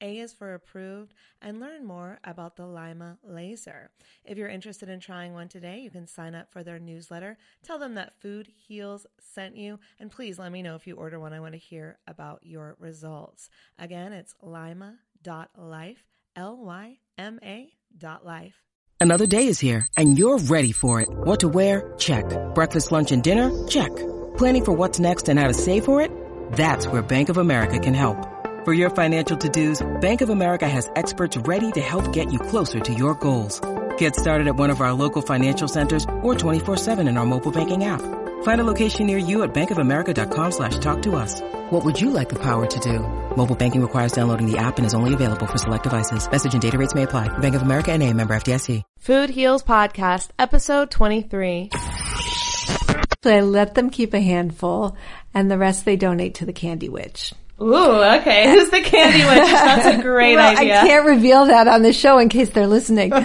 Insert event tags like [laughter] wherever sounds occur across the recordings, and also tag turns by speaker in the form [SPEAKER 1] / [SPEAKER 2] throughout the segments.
[SPEAKER 1] a is for approved, and learn more about the LYMA laser. If you're interested in trying one today, you can sign up for their newsletter. Tell them that Food Heals sent you, and please let me know if you order one. I want to hear about your results. Again, it's lyma.life, L Y M A dot life.
[SPEAKER 2] Another day is here, and you're ready for it. What to wear? Check. Breakfast, lunch, and dinner? Check. Planning for what's next and how to save for it? That's where Bank of America can help. For your financial to-dos, Bank of America has experts ready to help get you closer to your goals. Get started at one of our local financial centers or 24-7 in our mobile banking app. Find a location near you at bankofamerica.com slash talk to us. What would you like the power to do? Mobile banking requires downloading the app and is only available for select devices. Message and data rates may apply. Bank of America and a member FDIC.
[SPEAKER 1] Food Heals Podcast, episode 23.
[SPEAKER 3] I let them keep a handful and the rest they donate to the Candy Witch.
[SPEAKER 1] Ooh, okay. [laughs] Who's the candy witch? That's a [laughs] great
[SPEAKER 3] well,
[SPEAKER 1] idea.
[SPEAKER 3] I can't reveal that on the show in case they're listening. [laughs]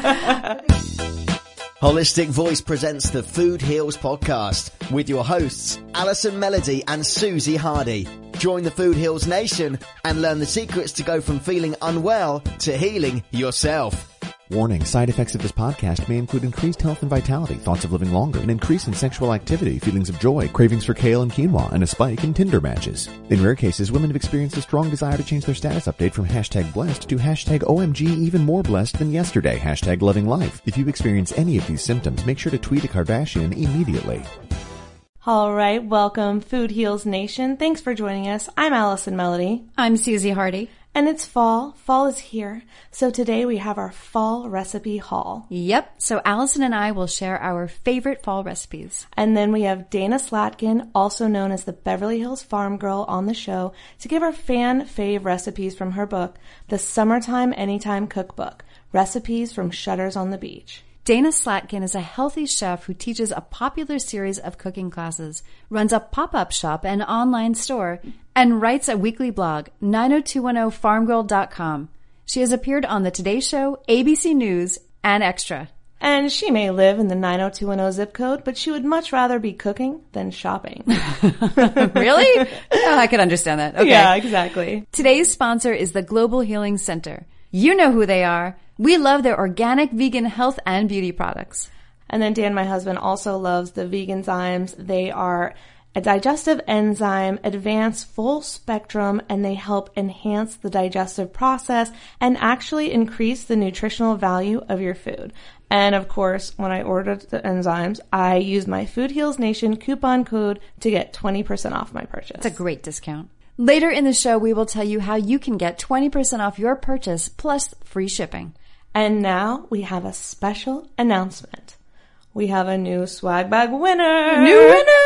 [SPEAKER 4] Holistic Voice presents the Food Heals podcast with your hosts, Allison Melody and Susie Hardy. Join the Food Heals Nation and learn the secrets to go from feeling unwell to healing yourself.
[SPEAKER 5] Warning, side effects of this podcast may include increased health and vitality, thoughts of living longer, an increase in sexual activity, feelings of joy, cravings for kale and quinoa, and a spike in Tinder matches. In rare cases, women have experienced a strong desire to change their status update from hashtag blessed to hashtag OMG even more blessed than yesterday, hashtag loving life. If you experience any of these symptoms, make sure to tweet a Kardashian immediately.
[SPEAKER 1] All right, welcome Food Heals Nation. Thanks for joining us. I'm Allison Melody.
[SPEAKER 3] I'm Susie Hardy.
[SPEAKER 1] And it's fall. Fall is here. So today we have our fall recipe haul.
[SPEAKER 6] Yep. So Allison and I will share our favorite fall recipes.
[SPEAKER 1] And then we have Dana Slatkin, also known as the Beverly Hills Farm Girl on the show, to give our fan fave recipes from her book, The Summertime Anytime Cookbook, Recipes from Shutters on the Beach.
[SPEAKER 6] Dana Slatkin is a healthy chef who teaches a popular series of cooking classes, runs a pop-up shop and online store, and writes a weekly blog, 90210farmgirl.com. She has appeared on The Today Show, ABC News, and Extra.
[SPEAKER 1] And she may live in the 90210 zip code, but she would much rather be cooking than shopping. [laughs]
[SPEAKER 6] really? I could understand that. Okay.
[SPEAKER 1] Yeah, exactly.
[SPEAKER 6] Today's sponsor is the Global Healing Center. You know who they are. We love their organic, vegan health and beauty products.
[SPEAKER 1] And then Dan, my husband, also loves the Veganzymes. They are a digestive enzyme, advanced full spectrum, and they help enhance the digestive process and actually increase the nutritional value of your food. And of course, when I ordered the enzymes, I used my Food Heals Nation coupon code to get 20% off my purchase.
[SPEAKER 6] It's a great discount. Later in the show, we will tell you how you can get 20% off your purchase plus free shipping.
[SPEAKER 1] And now we have a special announcement. We have a new swag bag winner.
[SPEAKER 6] New winner!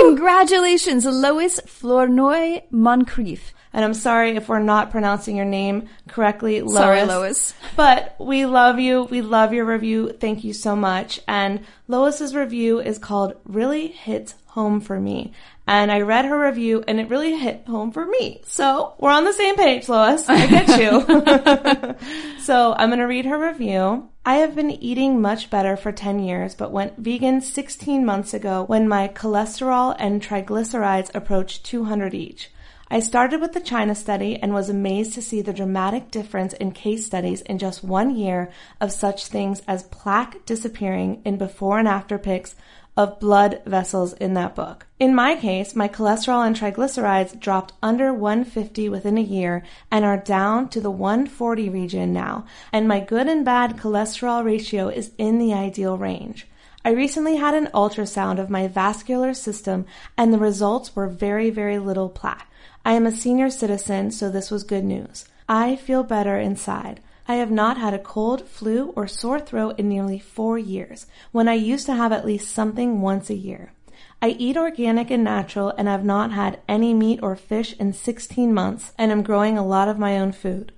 [SPEAKER 6] Congratulations, Lois Flournoy Moncrief.
[SPEAKER 1] And I'm sorry if we're not pronouncing your name correctly, Lois.
[SPEAKER 6] Sorry, Lois.
[SPEAKER 1] But we love you. We love your review. Thank you so much. And Lois's review is called Really Hits Home for Me. And I read her review and it really hit home for me. So we're on the same page, Lois. I get you. [laughs] so I'm going to read her review. I have been eating much better for 10 years, but went vegan 16 months ago when my cholesterol and triglycerides approached 200 each. I started with the China study and was amazed to see the dramatic difference in case studies in just one year of such things as plaque disappearing in before and after pics of blood vessels in that book. In my case, my cholesterol and triglycerides dropped under 150 within a year and are down to the 140 region now, and my good and bad cholesterol ratio is in the ideal range. I recently had an ultrasound of my vascular system and the results were very, very little plaque. I am a senior citizen, so this was good news. I feel better inside. I have not had a cold, flu, or sore throat in nearly four years, when I used to have at least something once a year. I eat organic and natural and have not had any meat or fish in 16 months and am growing a lot of my own food.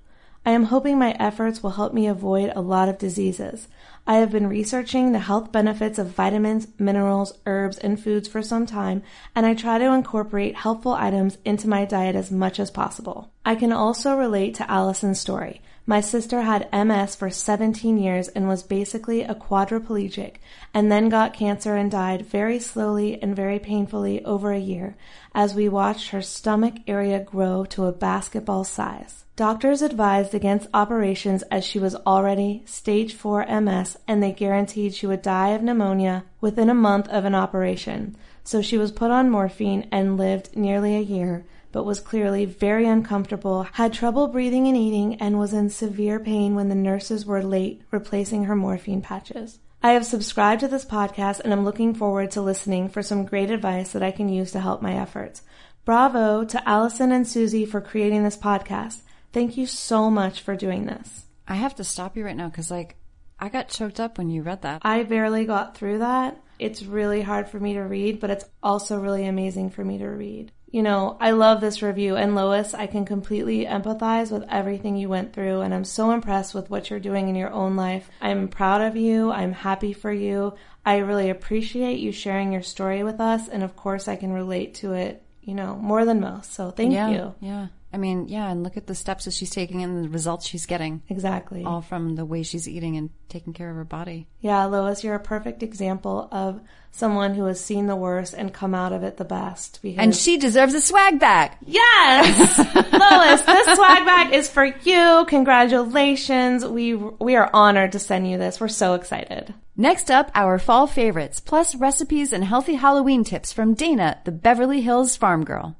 [SPEAKER 1] I am hoping my efforts will help me avoid a lot of diseases. I have been researching the health benefits of vitamins, minerals, herbs, and foods for some time, and I try to incorporate helpful items into my diet as much as possible. I can also relate to Allison's story. My sister had MS for 17 years and was basically a quadriplegic, and then got cancer and died very slowly and very painfully over a year as we watched her stomach area grow to a basketball size. Doctors advised against operations as she was already stage 4 MS and they guaranteed she would die of pneumonia within a month of an operation. So she was put on morphine and lived nearly a year, but was clearly very uncomfortable, had trouble breathing and eating, and was in severe pain when the nurses were late replacing her morphine patches. I have subscribed to this podcast and am looking forward to listening for some great advice that I can use to help my efforts. Bravo to Allison and Susie for creating this podcast. Thank you so much for doing this.
[SPEAKER 6] I have to stop you right now because, like, I got choked up when you read that.
[SPEAKER 1] I barely got through that. It's really hard for me to read, but it's also really amazing for me to read. You know, I love this review, and Lois, I can completely empathize with everything you went through, and I'm so impressed with what you're doing in your own life. I'm proud of you. I'm happy for you. I really appreciate you sharing your story with us, and of course, I can relate to it, you know, more than most. So thank
[SPEAKER 6] yeah,
[SPEAKER 1] you.
[SPEAKER 6] Yeah. I mean, yeah, and look at the steps that she's taking and the results she's getting.
[SPEAKER 1] Exactly.
[SPEAKER 6] All from the way she's eating and taking care of her body.
[SPEAKER 1] Yeah, Lois, you're a perfect example of someone who has seen the worst and come out of it the best.
[SPEAKER 6] And she deserves a swag bag.
[SPEAKER 1] Yes, [laughs] Lois, this swag bag is for you. Congratulations. We we are honored to send you this. We're so excited.
[SPEAKER 6] Next up, our fall favorites, plus recipes and healthy Halloween tips from Dana, the Beverly Hills farm girl.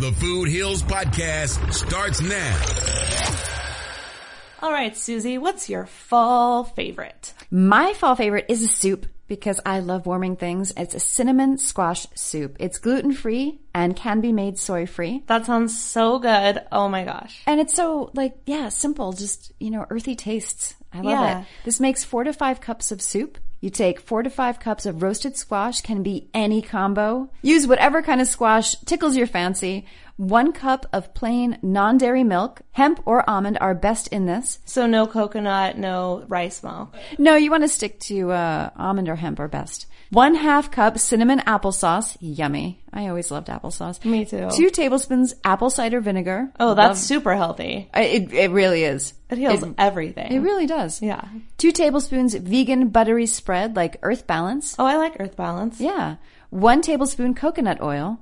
[SPEAKER 7] The Food Heals Podcast starts now.
[SPEAKER 1] All right, Susie, what's your fall favorite?
[SPEAKER 6] My fall favorite is a soup because I love warming things. It's a cinnamon squash soup. It's gluten free and can be made soy free.
[SPEAKER 1] That sounds so good. Oh my gosh.
[SPEAKER 6] And it's so like, yeah, simple, just, you know, earthy tastes. I love
[SPEAKER 1] Yeah.
[SPEAKER 6] it. This makes four to five cups of soup. You take four to five cups of roasted squash, can be any combo. Use whatever kind of squash tickles your fancy. One cup of plain non-dairy milk. Hemp or almond are best in this.
[SPEAKER 1] So no coconut, no rice milk.
[SPEAKER 6] No, you want to stick to uh, almond or hemp are best. One half cup cinnamon applesauce. Yummy. I always loved applesauce.
[SPEAKER 1] Me too.
[SPEAKER 6] Two tablespoons apple cider vinegar.
[SPEAKER 1] Oh, that's
[SPEAKER 6] Love-
[SPEAKER 1] super healthy.
[SPEAKER 6] I- It, it really is.
[SPEAKER 1] It heals
[SPEAKER 6] It,
[SPEAKER 1] everything.
[SPEAKER 6] it really does.
[SPEAKER 1] Yeah.
[SPEAKER 6] Two tablespoons vegan buttery spread like Earth Balance.
[SPEAKER 1] Oh, I like Earth Balance.
[SPEAKER 6] Yeah. One tablespoon coconut oil.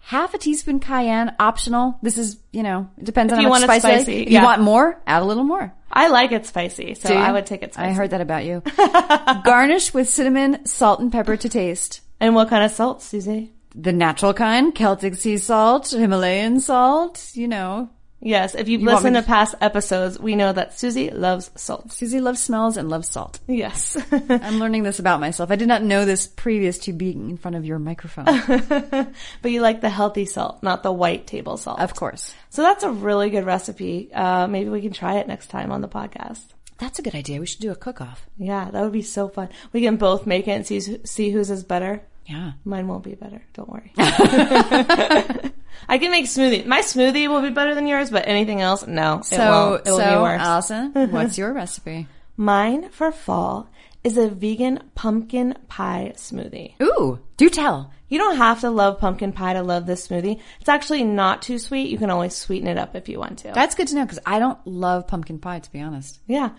[SPEAKER 6] Half a teaspoon cayenne, optional. This is, you know, it depends
[SPEAKER 1] If
[SPEAKER 6] on how much spice.
[SPEAKER 1] spicy,
[SPEAKER 6] If you want more, add a little more.
[SPEAKER 1] I like it spicy, so? I would take it spicy.
[SPEAKER 6] I heard that about you. [laughs] Garnish with cinnamon, salt, and pepper to taste.
[SPEAKER 1] And what kind of salt, Susie?
[SPEAKER 6] The natural kind, Celtic sea salt, Himalayan salt, you know,
[SPEAKER 1] Yes, if you've
[SPEAKER 6] You
[SPEAKER 1] listened to
[SPEAKER 6] to-
[SPEAKER 1] past episodes, we know that Susie loves salt.
[SPEAKER 6] Susie loves smells and loves salt.
[SPEAKER 1] Yes. [laughs]
[SPEAKER 6] I'm learning this about myself. I did not know this previous to being in front of your microphone. [laughs]
[SPEAKER 1] but you like the healthy salt, not the white table salt.
[SPEAKER 6] of course.
[SPEAKER 1] So that's a really good recipe. Uh, maybe we can try it next time on the podcast.
[SPEAKER 6] That's a good idea. We should do a cook off.
[SPEAKER 1] Yeah, that would be so fun. We can both make it and see see whose is better.
[SPEAKER 6] Yeah.
[SPEAKER 1] Mine won't be better. Don't worry. [laughs] I can make smoothie. My smoothie will be better than yours, but anything else, no, it
[SPEAKER 6] So,
[SPEAKER 1] won't. It will
[SPEAKER 6] so
[SPEAKER 1] be worse.
[SPEAKER 6] Allison, [laughs] what's your recipe?
[SPEAKER 1] Mine for fall is a vegan pumpkin pie smoothie.
[SPEAKER 6] Ooh, do tell.
[SPEAKER 1] You don't have to love pumpkin pie to love this smoothie. It's actually not too sweet. You can always sweeten it up if you want to.
[SPEAKER 6] That's good to know because I don't love pumpkin pie, to be honest.
[SPEAKER 1] Yeah.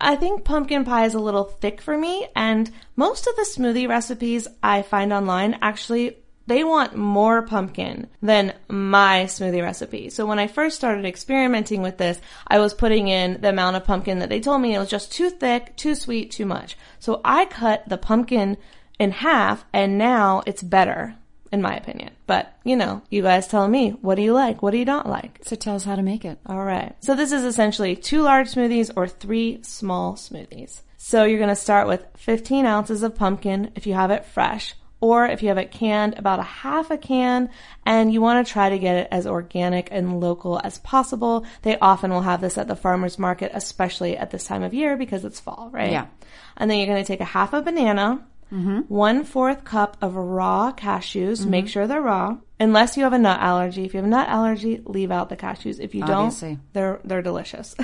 [SPEAKER 1] I think pumpkin pie is a little thick for me, and most of the smoothie recipes I find online actually they want more pumpkin than my smoothie recipe. So when I first started experimenting with this, I was putting in the amount of pumpkin that they told me it was just too thick, too sweet, too much. So I cut the pumpkin in half and now it's better in my opinion. But, you know, you guys tell me, what do you like? What do you not like?
[SPEAKER 6] So tell us how to make it.
[SPEAKER 1] All right. So this is essentially two large smoothies or three small smoothies. So you're going to start with 15 ounces of pumpkin if you have it fresh, or if you have it canned, about a half a can, and you want to try to get it as organic and local as possible. They often will have this at the farmer's market, especially at this time of year because it's fall, right?
[SPEAKER 6] Yeah.
[SPEAKER 1] And then you're going to take a half a banana, Mm-hmm. one fourth cup of raw cashews. Mm-hmm. Make sure they're raw. Unless you have a nut allergy. If you have a nut allergy, leave out the cashews. If you
[SPEAKER 6] Obviously.
[SPEAKER 1] don't, they're they're delicious.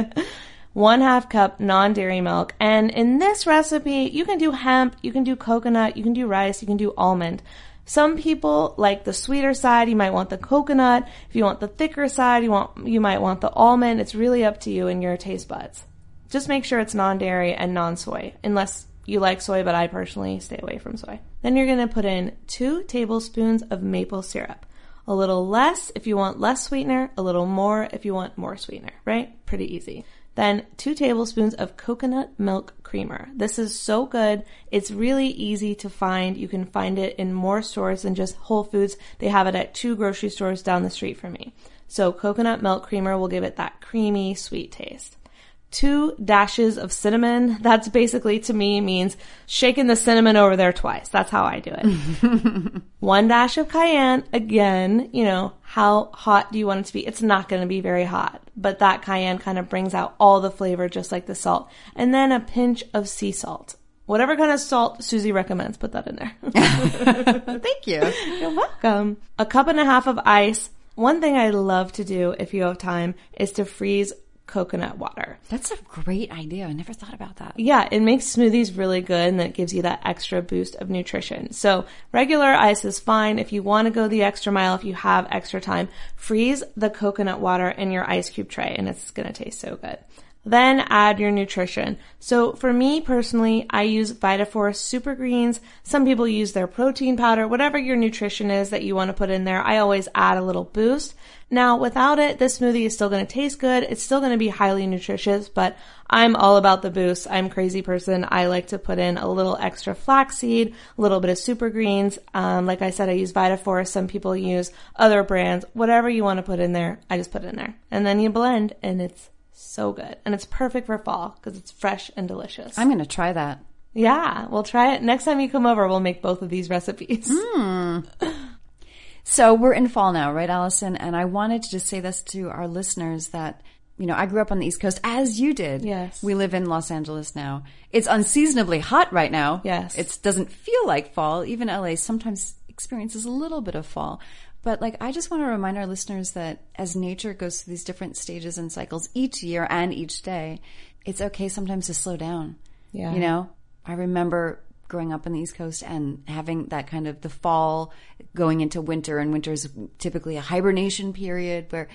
[SPEAKER 1] [laughs] one half cup non-dairy milk. And in this recipe, you can do hemp, you can do coconut, you can do rice, you can do almond. Some people like the sweeter side. You might want the coconut. If you want the thicker side, you want you might want the almond. It's really up to you and your taste buds. Just make sure it's non-dairy and non-soy, unless you like soy, but I personally stay away from soy. Then you're going to put in two tablespoons of maple syrup. A little less if you want less sweetener, a little more if you want more sweetener, right? Pretty easy. Then two tablespoons of coconut milk creamer. This is so good. It's really easy to find. You can find it in more stores than just Whole Foods. They have it at two grocery stores down the street from me. So coconut milk creamer will give it that creamy, sweet taste two dashes of cinnamon. That's basically to me means shaking the cinnamon over there twice. That's how I do it. [laughs] One dash of cayenne. Again, you know, how hot do you want it to be? It's not going to be very hot, but that cayenne kind of brings out all the flavor just like the salt. And then a pinch of sea salt. Whatever kind of salt Susie recommends, put that in there. [laughs]
[SPEAKER 6] Thank you.
[SPEAKER 1] You're welcome. A cup and a half of ice. One thing I love to do if you have time is to freeze coconut water.
[SPEAKER 6] That's a great idea. I never thought about that.
[SPEAKER 1] Yeah, it makes smoothies really good and that gives you that extra boost of nutrition. So regular ice is fine. If you want to go the extra mile, if you have extra time, freeze the coconut water in your ice cube tray and it's going to taste so good. Then add your nutrition. So for me personally, I use Vitaforce Super Greens. Some people use their protein powder, whatever your nutrition is that you want to put in there. I always add a little boost. Now without it, this smoothie is still going to taste good. It's still going to be highly nutritious, but I'm all about the boost. I'm crazy person. I like to put in a little extra flaxseed, a little bit of super greens. Um, like I said, I use Vitaforce. Some people use other brands. Whatever you want to put in there, I just put it in there. And then you blend and it's so good. And it's perfect for fall because it's fresh and delicious.
[SPEAKER 6] I'm going to try that.
[SPEAKER 1] yeah, we'll try it. Next time you come over, we'll make both of these recipes. [laughs] Hmm.
[SPEAKER 6] So we're in fall now, right, Allison? And I wanted to just say this to our listeners that, you know, I grew up on the East Coast as you did.
[SPEAKER 1] Yes.
[SPEAKER 6] We live in Los Angeles now. It's unseasonably hot right now.
[SPEAKER 1] Yes.
[SPEAKER 6] It doesn't feel like fall. Even LA sometimes experiences a little bit of fall. But like, I just want to remind our listeners that as nature goes through these different stages and cycles each year and each day, it's okay sometimes to slow down.
[SPEAKER 1] Yeah.
[SPEAKER 6] You know, I remember growing up on the East Coast and having that kind of the fall going into winter, and winter's typically a hibernation period where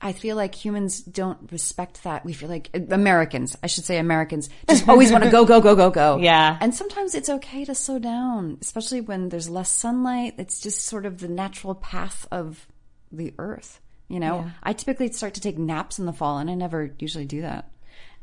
[SPEAKER 6] I feel like humans don't respect that. We feel like Americans, I should say Americans, just always want to go, go, go, go, go. [laughs]
[SPEAKER 1] Yeah.
[SPEAKER 6] And sometimes it's okay to slow down, especially when there's less sunlight. It's just sort of the natural path of the earth. You know, I typically start to take naps in the fall and I never usually do that.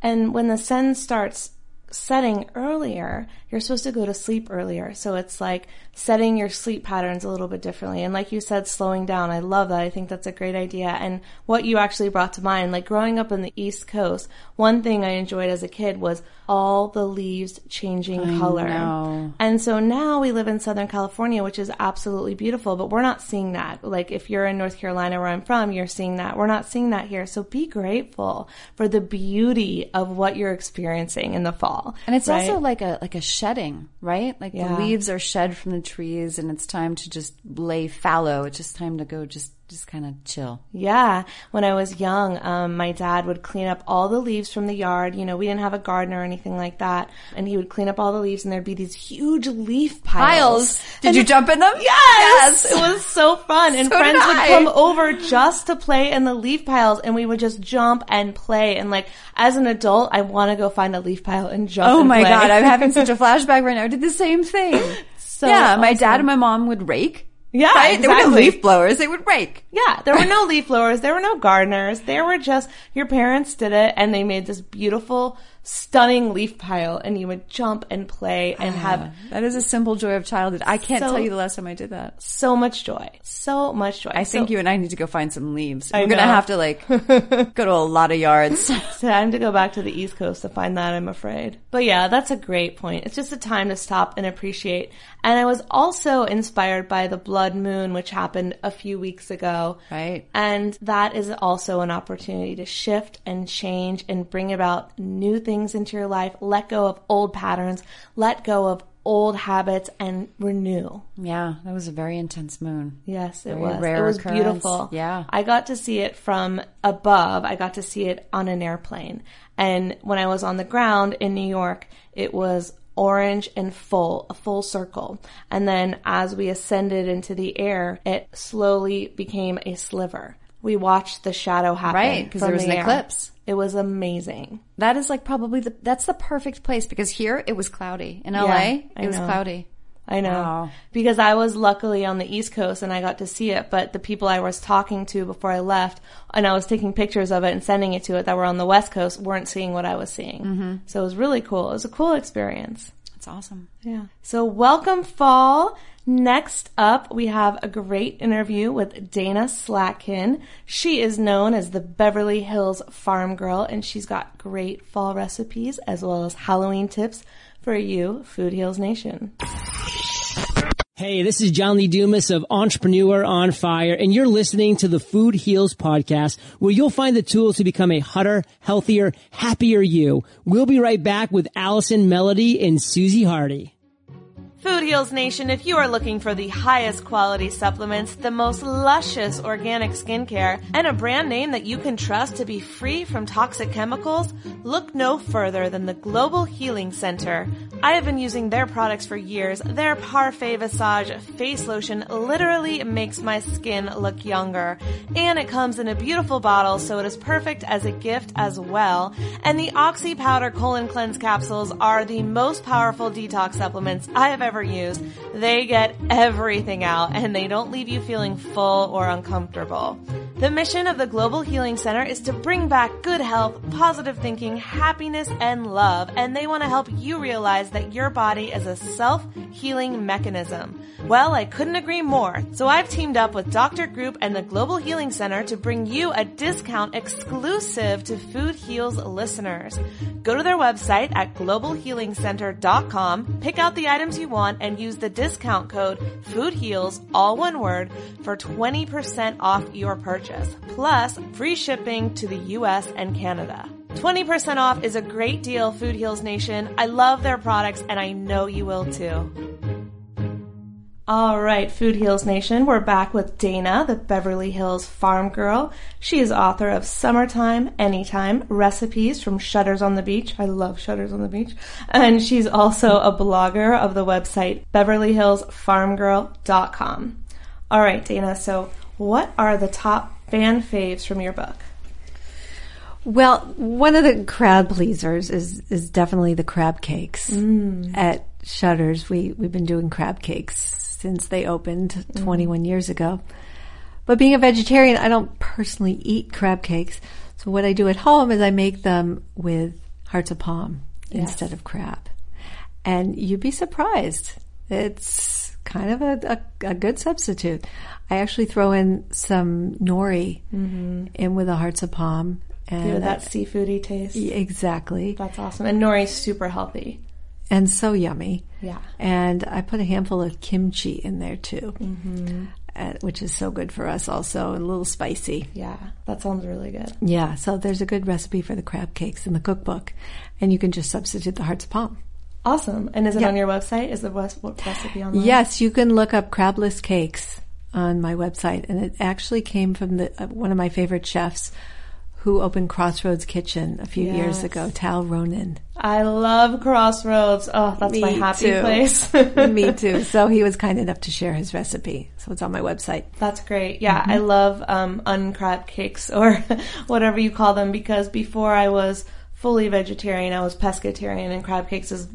[SPEAKER 1] And when the sun starts setting earlier, you're supposed to go to sleep earlier. So it's like setting your sleep patterns a little bit differently. And like you said, slowing down. I love that. I think that's a great idea. And what you actually brought to mind, like growing up in the East Coast, one thing I enjoyed as a kid was all the leaves changing color.
[SPEAKER 6] know.
[SPEAKER 1] And so now we live in Southern California, which is absolutely beautiful, but we're not seeing that. Like if you're in North Carolina where I'm from, you're seeing that. We're not seeing that here. So be grateful for the beauty of what you're experiencing in the fall.
[SPEAKER 6] And it's
[SPEAKER 1] right?
[SPEAKER 6] also like a like a shedding, right? Like
[SPEAKER 1] Yeah.
[SPEAKER 6] the leaves are shed from the trees, and it's time to just lay fallow. It's just time to go, just just kind of chill.
[SPEAKER 1] Yeah. When I was young, um, my dad would clean up all the leaves from the yard. You know, we didn't have a garden or anything like that. And he would clean up all the leaves and there'd be these huge leaf piles.
[SPEAKER 6] Did you jump in them?
[SPEAKER 1] Yes! It was so fun. And
[SPEAKER 6] So
[SPEAKER 1] friends would come over just to play in the leaf piles and we would just jump and play. And like, as an adult, I want to go find a leaf pile and jump
[SPEAKER 6] Oh
[SPEAKER 1] and
[SPEAKER 6] my
[SPEAKER 1] play.
[SPEAKER 6] god, I'm having such a [laughs] flashback right now. I did the same thing.
[SPEAKER 1] So
[SPEAKER 6] yeah, my dad and my mom would rake.
[SPEAKER 1] Yeah,
[SPEAKER 6] right? They were
[SPEAKER 1] exactly.
[SPEAKER 6] leaf blowers. They would rake.
[SPEAKER 1] Yeah, there were no [laughs] leaf blowers, there were no gardeners, there were just your parents did it and they made this beautiful, stunning leaf pile and you would jump and play and have
[SPEAKER 6] That is a simple joy of childhood. I can't
[SPEAKER 1] So-
[SPEAKER 6] tell you the last time I did that.
[SPEAKER 1] so much joy. So much joy.
[SPEAKER 6] I think you and I need to go find some leaves.
[SPEAKER 1] I
[SPEAKER 6] We're gonna have to like [laughs] go to a lot of yards. [laughs]
[SPEAKER 1] It's time to go back to the East Coast to find that, I'm afraid. But yeah, that's a great point. It's just a time to stop and appreciate. And I was also inspired by the blood moon, which happened a few weeks ago.
[SPEAKER 6] Right.
[SPEAKER 1] And that is also an opportunity to shift and change and bring about new things into your life. Let go of old patterns. Let go of old habits and renew.
[SPEAKER 6] yeah, that was a very intense moon.
[SPEAKER 1] Yes, it
[SPEAKER 6] Very
[SPEAKER 1] was. it was
[SPEAKER 6] occurrence.
[SPEAKER 1] beautiful.
[SPEAKER 6] Yeah.
[SPEAKER 1] I got to see it from above. I got to see it on an airplane. And when I was on the ground in New York, it was orange and full, a full circle. And then as we ascended into the air, it slowly became a sliver. We watched the shadow happen.
[SPEAKER 6] Right, 'cause
[SPEAKER 1] from
[SPEAKER 6] there was
[SPEAKER 1] the
[SPEAKER 6] an
[SPEAKER 1] air.
[SPEAKER 6] eclipse.
[SPEAKER 1] It was amazing.
[SPEAKER 6] That is like probably the that's the perfect place because here it was cloudy. In LA,
[SPEAKER 1] I
[SPEAKER 6] it was
[SPEAKER 1] know.
[SPEAKER 6] cloudy.
[SPEAKER 1] I know.
[SPEAKER 6] Wow.
[SPEAKER 1] Because I was luckily on the East Coast and I got to see it, but the people I was talking to before I left and I was taking pictures of it and sending it to it that were on the West Coast weren't seeing what I was seeing.
[SPEAKER 6] Mm-hmm.
[SPEAKER 1] So it was really cool. It was a cool experience.
[SPEAKER 6] That's awesome.
[SPEAKER 1] Yeah. So welcome fall. Next up, we have a great interview with Dana Slatkin. She is known as the Beverly Hills Farm Girl and she's got great fall recipes as well as Halloween tips for you, Food Heals Nation.
[SPEAKER 8] Hey, this is John Lee Dumas of Entrepreneur on Fire, and you're listening to the Food Heals podcast, where you'll find the tools to become a hotter, healthier, happier you. We'll be right back with Allison Melody and Susie Hardy.
[SPEAKER 1] Food Heals Nation, if you are looking for the highest quality supplements, the most luscious organic skincare, and a brand name that you can trust to be free from toxic chemicals, look no further than the Global Healing Center. I have been using their products for years. Their Parfait Visage face lotion literally makes my skin look younger. And it comes in a beautiful bottle, so it is perfect as a gift as well. And the Oxy Powder Colon Cleanse capsules are the most powerful detox supplements I have ever used. They get everything out and they don't leave you feeling full or uncomfortable. The mission of the Global Healing Center is to bring back good health, positive thinking, happiness, and love, and they want to help you realize that your body is a self-healing mechanism. Well, I couldn't agree more. So I've teamed up with Dr. Group and the Global Healing Center to bring you a discount exclusive to Food Heals listeners. Go to their website at globalhealingcenter.com, pick out the items you want, and use the discount code FOODHEALS, all one word, for 20% off your purchase, plus free shipping to the US and Canada. 20% off is a great deal, Food Heals Nation. I love their products and I know you will too. All right, Food Heals Nation, we're back with Dana, the Beverly Hills Farm Girl. She is author of Summertime, Anytime, Recipes from Shutters on the Beach. I love Shutters on the Beach. And she's also a blogger of the website beverlyhillsfarmgirl.com. All right, Dana, so what are the top fan faves from your book?
[SPEAKER 3] Well, one of the crowd pleasers is is definitely the crab cakes. Mm. At Shutters, we we've been doing crab cakes since they opened mm-hmm. 21 years ago. But being a vegetarian, I don't personally eat crab cakes. So what I do at home is I make them with hearts of palm. instead of crab. And you'd be surprised. It's kind of a, a, a good substitute. I actually throw in some nori mm-hmm. in with the hearts of palm. And
[SPEAKER 1] Give it that seafoody taste.
[SPEAKER 3] exactly.
[SPEAKER 1] That's awesome. And nori's super healthy.
[SPEAKER 3] And so yummy.
[SPEAKER 1] Yeah.
[SPEAKER 3] And I put a handful of kimchi in there too, uh, which is so good for us also, and a little spicy.
[SPEAKER 1] Yeah. That sounds really good.
[SPEAKER 3] Yeah, so there's a good recipe for the crab cakes in the cookbook, and you can just substitute the heart's palm.
[SPEAKER 1] Awesome. And is it
[SPEAKER 3] Yeah.
[SPEAKER 1] on your website? Is the recipe online?
[SPEAKER 3] Yes, you can look up crabless cakes on my website, and it actually came from the uh, one of my favorite chefs who opened Crossroads Kitchen a few years ago, Tal Ronnen.
[SPEAKER 1] I love Crossroads. Oh, that's my
[SPEAKER 3] Me
[SPEAKER 1] happy
[SPEAKER 3] too.
[SPEAKER 1] place. [laughs]
[SPEAKER 3] Me [laughs] too. So he was kind enough to share his recipe, so it's on my website.
[SPEAKER 1] That's great. Yeah,
[SPEAKER 3] Mm-hmm.
[SPEAKER 1] I love um, uncrab cakes [laughs] or whatever you call them because before I was fully vegetarian, I was pescatarian, and crab cakes is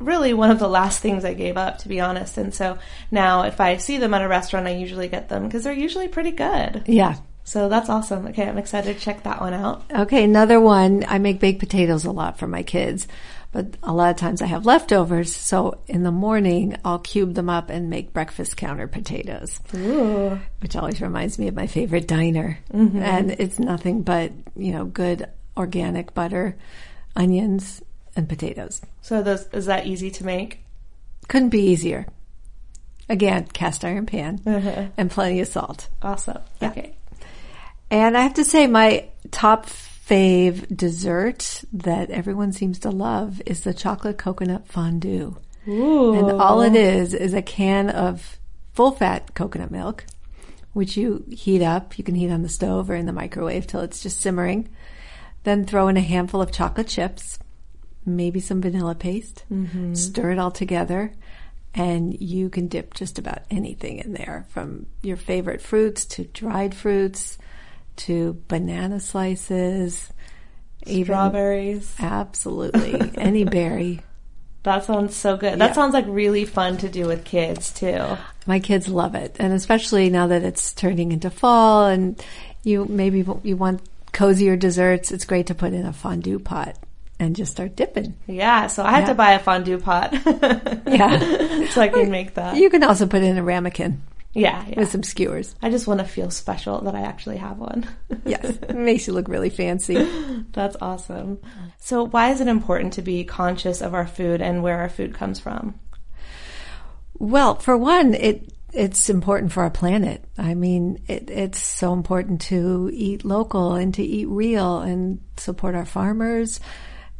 [SPEAKER 1] really one of the last things I gave up, to be honest. And so now, if I see them at a restaurant, I usually get them because they're usually pretty good.
[SPEAKER 3] Yeah.
[SPEAKER 1] So that's awesome. Okay, I'm excited to check that one out.
[SPEAKER 3] Okay, another one. I make baked potatoes a lot for my kids, but a lot of times I have leftovers. So in the morning, I'll cube them up and make breakfast counter potatoes, which always reminds me of my favorite diner. Mm-hmm. And it's nothing but, you know, good organic butter, onions, and potatoes.
[SPEAKER 1] So those is that easy to make?
[SPEAKER 3] Couldn't be easier. Again, cast iron pan uh-huh. and plenty of salt.
[SPEAKER 1] Awesome. Okay.
[SPEAKER 3] And I have to say, my top fave dessert that everyone seems to love is the chocolate coconut fondue.
[SPEAKER 1] Ooh.
[SPEAKER 3] And all it is is a can of full fat coconut milk, which you heat up. You can heat on the stove or in the microwave till it's just simmering. Then throw in a handful of chocolate chips, maybe some vanilla paste, mm-hmm. stir it all together, and you can dip just about anything in there from your favorite fruits to dried fruits to banana slices, even
[SPEAKER 1] Strawberries.
[SPEAKER 3] absolutely [laughs] any berry.
[SPEAKER 1] That sounds so good. That sounds like really fun to do with kids too.
[SPEAKER 3] My kids love it, and especially now that it's turning into fall, and you maybe you want cozier desserts. It's great to put in a fondue pot and just start dipping.
[SPEAKER 1] Yeah, so I had
[SPEAKER 3] Yeah.
[SPEAKER 1] to buy a fondue pot. [laughs]
[SPEAKER 3] Yeah.
[SPEAKER 1] so I can make that.
[SPEAKER 3] You can also put in a ramekin
[SPEAKER 1] yeah, yeah.
[SPEAKER 3] with some skewers.
[SPEAKER 1] I just want to feel special that I actually have one. [laughs]
[SPEAKER 3] Yes, it makes you look really fancy.
[SPEAKER 1] That's awesome. So, why is it important to be conscious of our food and where our food comes from?
[SPEAKER 3] Well, for one, it it's important for our planet. I mean, it, it's so important to eat local and to eat real and support our farmers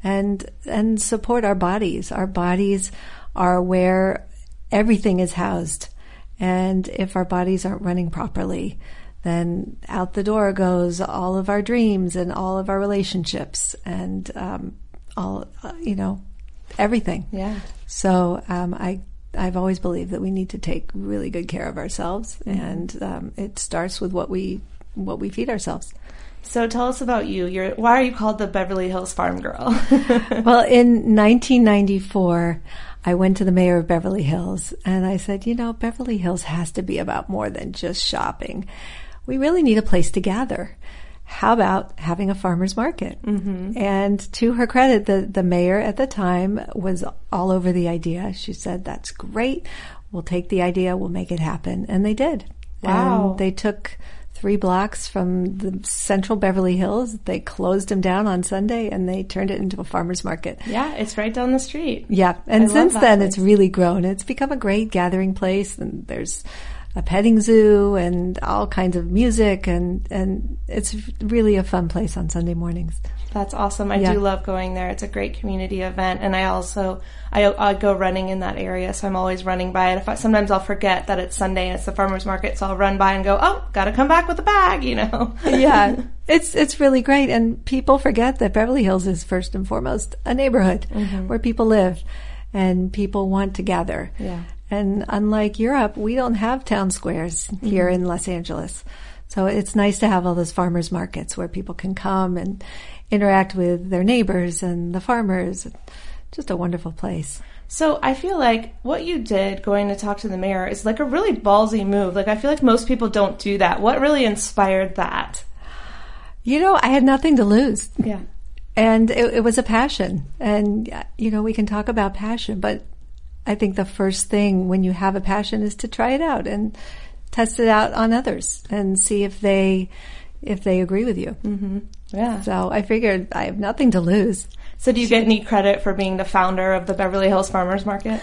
[SPEAKER 3] and and support our bodies. Our bodies are where everything is housed. And if our bodies aren't running properly, then out the door goes all of our dreams and all of our relationships and um, all, uh, you know, everything.
[SPEAKER 1] Yeah.
[SPEAKER 3] So um, I I've always believed that we need to take really good care of ourselves, and um, it starts with what we what we feed ourselves.
[SPEAKER 1] So, tell us about you. You're, why are you called the Beverly Hills Farm Girl? [laughs]
[SPEAKER 3] well, in 1994, I went to the mayor of Beverly Hills and I said, you know, Beverly Hills has to be about more than just shopping. We really need a place to gather. How about having a farmer's market? Mm-hmm. And to her credit, the, the mayor at the time was all over the idea. She said, that's great. We'll take the idea. We'll make it happen. And they did.
[SPEAKER 1] Wow.
[SPEAKER 3] And they took three blocks from the central Beverly Hills. They closed them down on Sunday and they turned it into a farmer's market.
[SPEAKER 1] yeah, it's right down the street.
[SPEAKER 3] Yeah. And
[SPEAKER 1] I
[SPEAKER 3] since then,
[SPEAKER 1] place.
[SPEAKER 3] it's really grown. It's become a great gathering place and there's a petting zoo and all kinds of music and, and it's really a fun place on Sunday mornings.
[SPEAKER 1] That's awesome. I
[SPEAKER 3] Yeah.
[SPEAKER 1] do love going there. It's a great community event, and I also I, I go running in that area, so I'm always running by it. If I, sometimes I'll forget that it's Sunday and it's the farmers market, so I'll run by and go, "Oh, got to come back with a bag," you know. [laughs]
[SPEAKER 3] yeah, [laughs] it's it's really great, and people forget that Beverly Hills is first and foremost a neighborhood mm-hmm. where people live, and people want to gather.
[SPEAKER 1] Yeah.
[SPEAKER 3] And unlike Europe, we don't have town squares here mm-hmm. in Los Angeles, so it's nice to have all those farmers markets where people can come and interact with their neighbors and the farmers. Just a wonderful place.
[SPEAKER 1] So I feel like what you did going to talk to the mayor is like a really ballsy move. Like I feel like most people don't do that. What really inspired that?
[SPEAKER 3] You know, I had nothing to lose.
[SPEAKER 1] Yeah.
[SPEAKER 3] and it, it was a passion. And you know, we can talk about passion, but I think the first thing when you have a passion is to try it out and test it out on others and see if they if they agree with you. Mm-hmm.
[SPEAKER 1] Yeah.
[SPEAKER 3] So I figured I have nothing to lose.
[SPEAKER 1] So do you get any credit for being the founder of the Beverly Hills Farmers Market?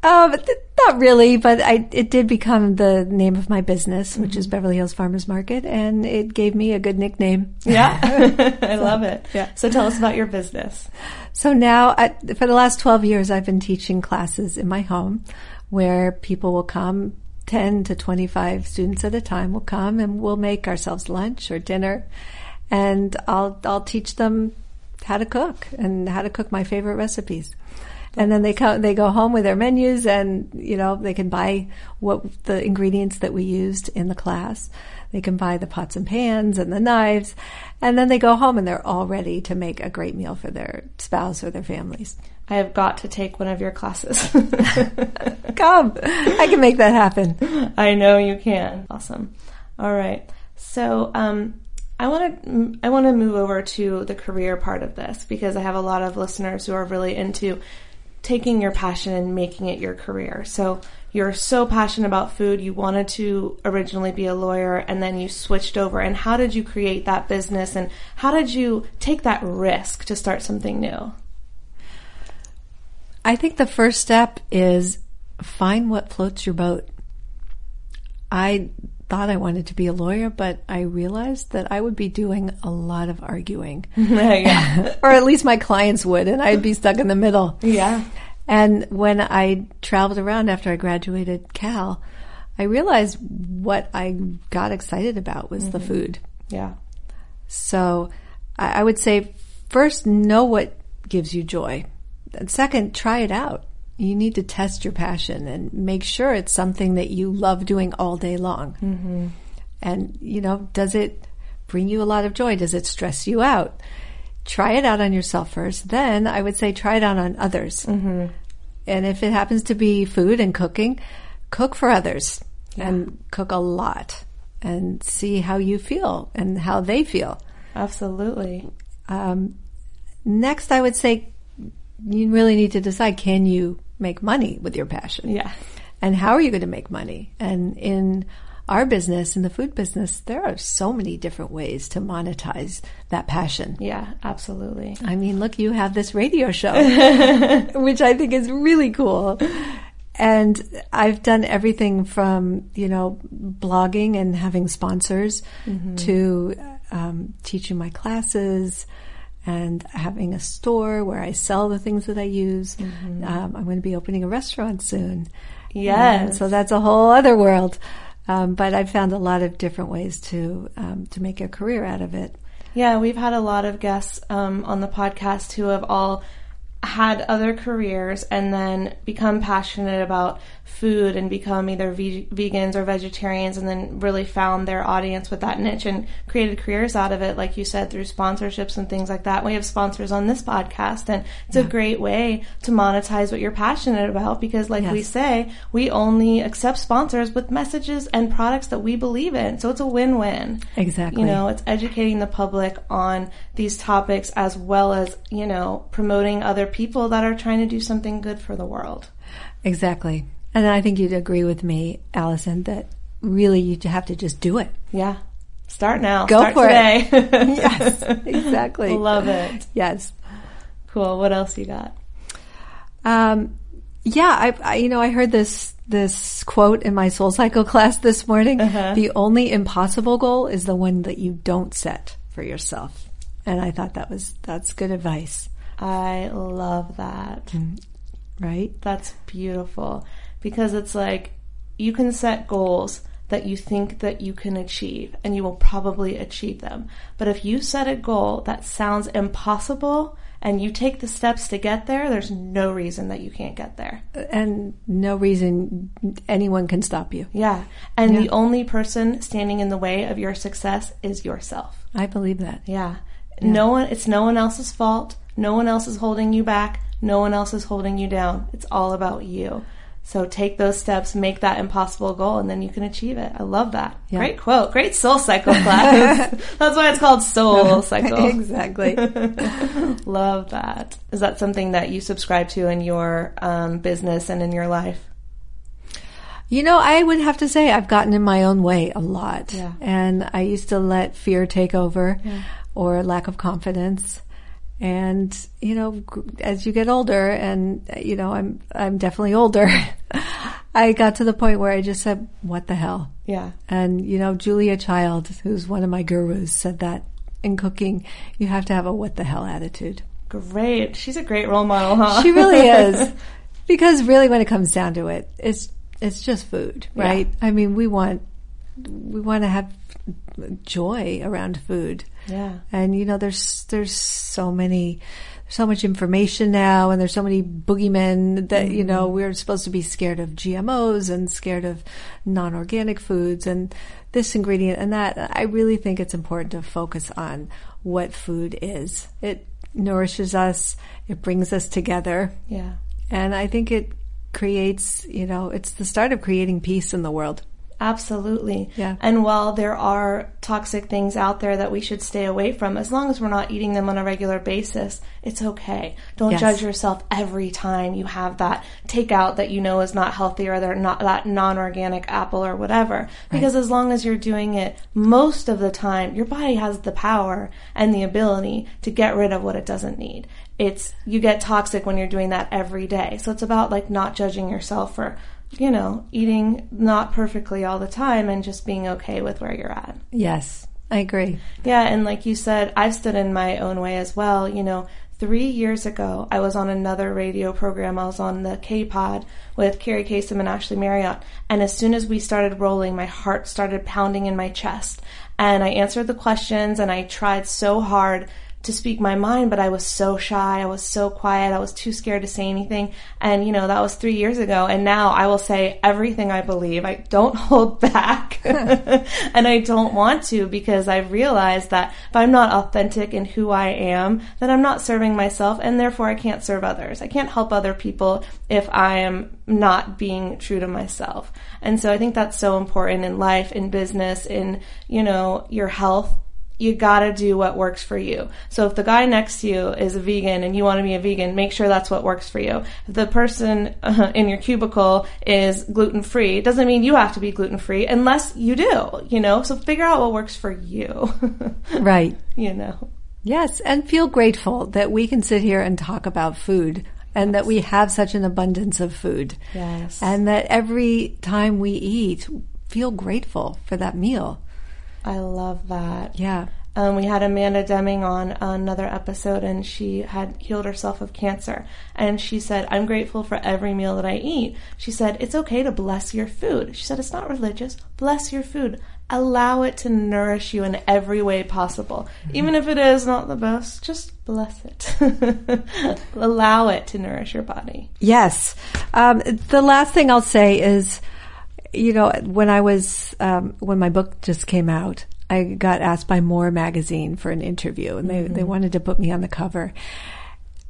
[SPEAKER 3] But th- not really, but I it did become the name of my business, which is mm-hmm. Beverly Hills Farmers Market, and it gave me a good nickname.
[SPEAKER 1] Yeah, [laughs] I [laughs] love it. Yeah. So tell us about your business.
[SPEAKER 3] So now, I, for the last 12 years, I've been teaching classes in my home where people will come, 10 to 25 students at a time will come and we'll make ourselves lunch or dinner. And I'll, I'll teach them how to cook and how to cook my favorite recipes. And then they come, they go home with their menus and, you know, they can buy what the ingredients that we used in the class. They can buy the pots and pans and the knives. And then they go home and they're all ready to make a great meal for their spouse or their families.
[SPEAKER 1] I have got to take one of your classes. [laughs]
[SPEAKER 3] Come, I can make that happen.
[SPEAKER 1] I know you can. Awesome. All right. So, um, I want to I want to move over to the career part of this because I have a lot of listeners who are really into taking your passion and making it your career. So you're so passionate about food, you wanted to originally be a lawyer and then you switched over. And how did you create that business and how did you take that risk to start something new?
[SPEAKER 3] I think the first step is find what floats your boat. I thought I wanted to be a lawyer, but I realized that I would be doing a lot of arguing. [laughs]
[SPEAKER 1] yeah. [laughs]
[SPEAKER 3] or at least my clients would, and I'd be stuck in the middle.
[SPEAKER 1] Yeah.
[SPEAKER 3] And when I traveled around after I graduated Cal, I realized what I got excited about was the mm-hmm. food.
[SPEAKER 1] Yeah.
[SPEAKER 3] So I, I would say first know what gives you joy. And second, try it out. You need to test your passion and make sure it's something that you love doing all day long. Mm-hmm. And, you know, does it bring you a lot of joy? Does it stress you out? Try it out on yourself first. Then I would say try it out on others. Mm-hmm. And if it happens to be food and cooking, cook for others and cook a lot and see how you feel and how they feel.
[SPEAKER 1] Absolutely.
[SPEAKER 3] Um, next, I would say you really need to decide can you make money with your passion?
[SPEAKER 1] Yeah.
[SPEAKER 3] And how are you going to make money? And in our business, in the food business, there are so many different ways to monetize that passion.
[SPEAKER 1] Yeah, absolutely.
[SPEAKER 3] I mean, look, you have this radio show, [laughs] which I think is really cool. And I've done everything from, you know, blogging and having sponsors to um, teaching my classes and having a store where I sell the things that I use. Um, I'm going to be opening a restaurant soon.
[SPEAKER 1] Yes.
[SPEAKER 3] And so that's a whole other world. Um, but I've found a lot of different ways to um, to make a career out of it.
[SPEAKER 1] Yeah, we've had a lot of guests um, on the podcast who have all had other careers and then become passionate about food and become either ve- vegans or vegetarians and then really found their audience with that niche and created careers out of it like you said through sponsorships and things like that. We have sponsors on this podcast and it's a great way to monetize what you're passionate about because like we say we only accept sponsors with messages and products that we believe in. So it's a win-win.
[SPEAKER 3] Exactly.
[SPEAKER 1] you know it's educating the public on these topics as well as you know promoting other people that are trying to do something good for the world
[SPEAKER 3] Exactly. And I think you'd agree with me, Allison, that really you have to just do it.
[SPEAKER 1] yeah start now
[SPEAKER 3] Go
[SPEAKER 1] start
[SPEAKER 3] for it. [laughs] [laughs] Yes, exactly.
[SPEAKER 1] love it
[SPEAKER 3] Yes.
[SPEAKER 1] cool what else you got
[SPEAKER 3] Um, yeah, I, I, you know, I heard this, this quote in my soul cycle [laughs] class this morning. The only impossible goal is the one that you don't set for yourself. And I thought that was, that's good advice,
[SPEAKER 1] i love that mm,
[SPEAKER 3] right?
[SPEAKER 1] that's beautiful because it's like you can set goals that you think that you can achieve and you will probably achieve them but if you set a goal that sounds impossible and you take the steps to get there there's no reason that you can't get there
[SPEAKER 3] And no reason anyone can stop you.
[SPEAKER 1] yeah and the only person standing in the way of your success is yourself
[SPEAKER 3] I believe that.
[SPEAKER 1] yeah. No one it's no one else's fault. No one else is holding you back. No one else is holding you down. It's all about you. So take those steps, make that impossible goal, and then you can achieve it. I love that.
[SPEAKER 3] Yeah.
[SPEAKER 1] Great quote. Great soul cycle class. [laughs] That's why it's called soul [laughs] cycle.
[SPEAKER 3] exactly. [laughs]
[SPEAKER 1] love that. Is that something that you subscribe to in your um, business and in your life?
[SPEAKER 3] You know, I would have to say I've gotten in my own way a lot.
[SPEAKER 1] Yeah.
[SPEAKER 3] And I used to let fear take over or lack of confidence. And, you know, as you get older and, you know, I'm, I'm definitely older. [laughs] I got to the point where I just said, what the hell?
[SPEAKER 1] Yeah.
[SPEAKER 3] And, you know, Julia Child, who's one of my gurus, said that in cooking, you have to have a what the hell attitude.
[SPEAKER 1] Great. She's a great role model, huh?
[SPEAKER 3] She really is. [laughs] Because really when it comes down to it, it's it's just food, right? I mean, we want we want to have joy around food.
[SPEAKER 1] Yeah.
[SPEAKER 3] And you know, there's there's so many so much information now and there's so many boogeymen that you know mm-hmm. we're supposed to be scared of GMOs and scared of non-organic foods and this ingredient and that I really think it's important to focus on what food is. It nourishes us, it brings us together.
[SPEAKER 1] Yeah.
[SPEAKER 3] And I think it creates, you know, it's the start of creating peace in the world.
[SPEAKER 1] Absolutely.
[SPEAKER 3] Yeah.
[SPEAKER 1] And while there are toxic things out there that we should stay away from, as long as we're not eating them on a regular basis, it's okay. Don't
[SPEAKER 3] Yes.
[SPEAKER 1] judge yourself every time you have that takeout that you know is not healthy or they're not that non-organic apple or whatever. Because as long as you're doing it most of the time, your body has the power and the ability to get rid of what it doesn't need. It's, you get toxic when you're doing that every day. So it's about like not judging yourself for you know, eating not perfectly all the time and just being okay with where you're at.
[SPEAKER 3] Yes, I agree.
[SPEAKER 1] Yeah, and like you said, I've stood in my own way as well. You know, three years ago, I was on another radio program. I was on the K Pod with Kerri Kasem and Ashley Marriott. And as soon as we started rolling, my heart started pounding in my chest. And I answered the questions and I tried so hard to speak my mind, but I was so shy. I was so quiet. I was too scared to say anything. And, you know, that was three years ago. And now I will say everything I believe. I don't [laughs] hold back. [laughs] and I don't want to because I've realized that if I'm not authentic in who I am, then I'm not serving myself and therefore I can't serve others. I can't help other people if I am not being true to myself. And so I think that's so important in life, in business, in, you know, your health you gotta do what works for you. So if the guy next to you is a vegan and you want to be a vegan, make sure that's what works for you. If the person uh, [laughs] in your cubicle is gluten free, doesn't mean you have to be gluten free unless you do, you know? So figure out what works for you. [laughs]
[SPEAKER 3] Right.
[SPEAKER 1] you know?
[SPEAKER 3] Yes, and feel grateful that we can sit here and talk about food and that we have such an abundance of food.
[SPEAKER 1] Yes.
[SPEAKER 3] And that every time we eat, feel grateful for that meal.
[SPEAKER 1] I love that.
[SPEAKER 3] Yeah.
[SPEAKER 1] Um, we had Amanda Deming on another episode, and she had healed herself of cancer. And she said, I'm grateful for every meal that I eat. She said, It's okay to bless your food. She said, It's not religious. Bless your food. Allow it to nourish you in every way possible. Even if it is not the best, just bless it. [laughs] Allow it to nourish your body.
[SPEAKER 3] Yes. Um, the last thing I'll say is, you know, when I was, um, when my book just came out, I got asked by More magazine for an interview and they, they wanted to put me on the cover.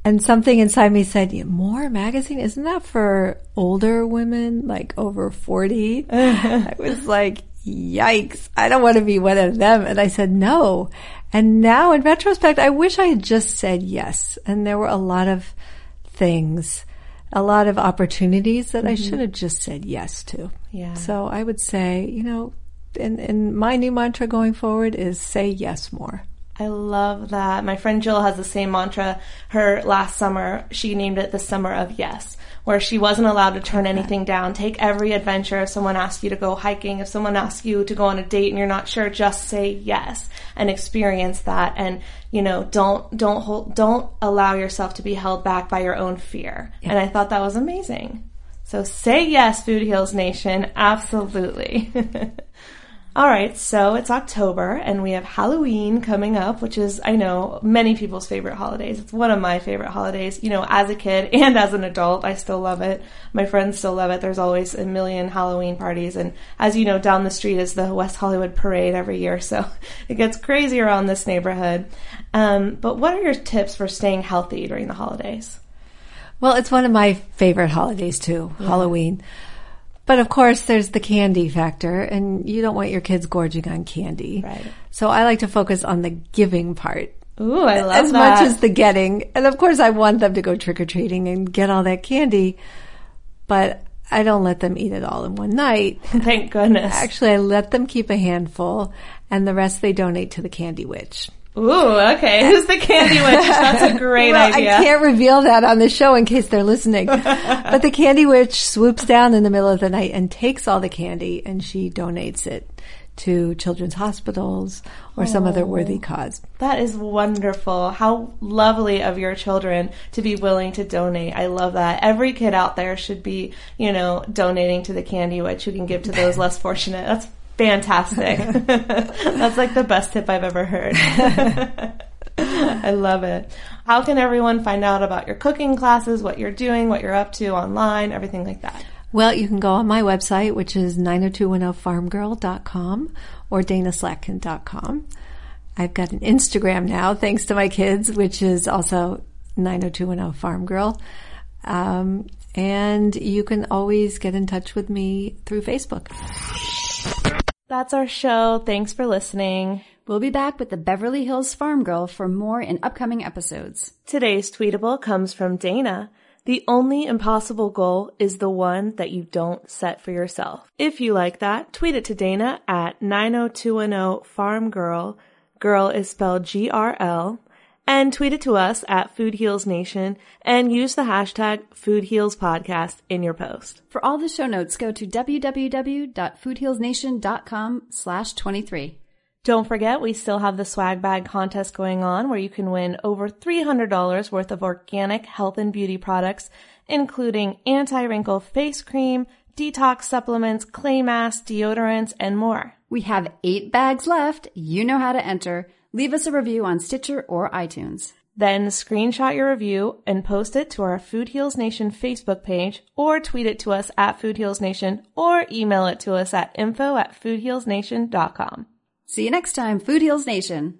[SPEAKER 3] And something inside me said, More magazine? Isn't that for older women, like over 40? [laughs] I was like, yikes, I don't want to be one of them. And I said, no. And now in retrospect, I wish I had just said yes. And there were a lot of things, a lot of opportunities that I mm-hmm. should have just said yes to.
[SPEAKER 1] Yeah.
[SPEAKER 3] So I would say, you know, and, and my new mantra going forward is say yes more.
[SPEAKER 1] I love that. My friend Jill has the same mantra. Her last summer, she named it the summer of yes, where she wasn't allowed to turn anything down. Take every adventure. If someone asks you to go hiking, if someone asks you to go on a date and you're not sure, just say yes and experience that. And, you know, don't, don't hold, don't allow yourself to be held back by your own fear. And I thought that was amazing. So say yes, Food Heals Nation. Absolutely. [laughs] All right, so it's October and we have Halloween coming up, which is, I know, many people's favorite holidays. It's one of my favorite holidays. You know, as a kid [laughs] and as an adult, I still love it. My friends still love it. There's always a million Halloween parties. And as you know, down the street is the West Hollywood Parade every year. So [laughs] it gets crazy around this neighborhood. Um, but what are your tips for staying healthy during the holidays?
[SPEAKER 3] Well, it's one of my favorite holidays too, Halloween. But of course, there's the candy factor, and you don't want your kids gorging on candy.
[SPEAKER 1] Right.
[SPEAKER 3] So I like to focus on the giving part.
[SPEAKER 1] Ooh, I love that.
[SPEAKER 3] as
[SPEAKER 1] that.
[SPEAKER 3] much as the getting. And of course, I want them to go trick or treating and get all that candy, but I don't let them eat it all in one night. [laughs]
[SPEAKER 1] Thank goodness.
[SPEAKER 3] Actually, I let them keep a handful, and the rest they donate to the Candy Witch.
[SPEAKER 1] Ooh, okay. [laughs] Who's the candy witch? That's a great
[SPEAKER 3] well,
[SPEAKER 1] idea.
[SPEAKER 3] I can't reveal that on the show in case they're listening. [laughs] but the Candy Witch swoops down in the middle of the night and takes all the candy, and she donates it to children's hospitals or some other oh. worthy cause.
[SPEAKER 1] That is wonderful. How lovely of your children to be willing to donate. I love that. Every kid out there should be, you know, donating to the Candy Witch who can give to those less fortunate. That's fantastic. [laughs] That's like the best tip I've ever heard. [laughs] I love it. How can everyone find out about your cooking classes, what you're doing, what you're up to online, everything like that?
[SPEAKER 3] Well, you can go on my website, which is 90210farmgirl.com or danaslatkin.com. I've got an Instagram now, thanks to my kids, which is also 90210farmgirl. Um, and you can always get in touch with me through Facebook.
[SPEAKER 1] That's our show. Thanks for listening.
[SPEAKER 6] We'll be back with the Beverly Hills Farm Girl for more in upcoming episodes.
[SPEAKER 1] Today's tweetable comes from Dana. The only impossible goal is the one that you don't set for yourself. If you like that, tweet it to Dana at 90210 Farm Girl. Girl is spelled G-R-L. And tweet it to us at Food Heals Nation and use the hashtag Food Heals Podcast in your post.
[SPEAKER 6] For all the show notes, go to www.foodhealsnation.com slash 23.
[SPEAKER 1] Don't forget, we still have the swag bag contest going on where you can win over $300 worth of organic health and beauty products, including anti-wrinkle face cream, detox supplements, clay masks, deodorants, and more.
[SPEAKER 6] We have eight bags left. You know how to enter. Leave us a review on Stitcher or iTunes.
[SPEAKER 1] Then screenshot your review and post it to our Food Heals Nation Facebook page or tweet it to us at Food Heals Nation or email it to us at info at foodhealsnation.com.
[SPEAKER 6] See you next time, Food Heals Nation.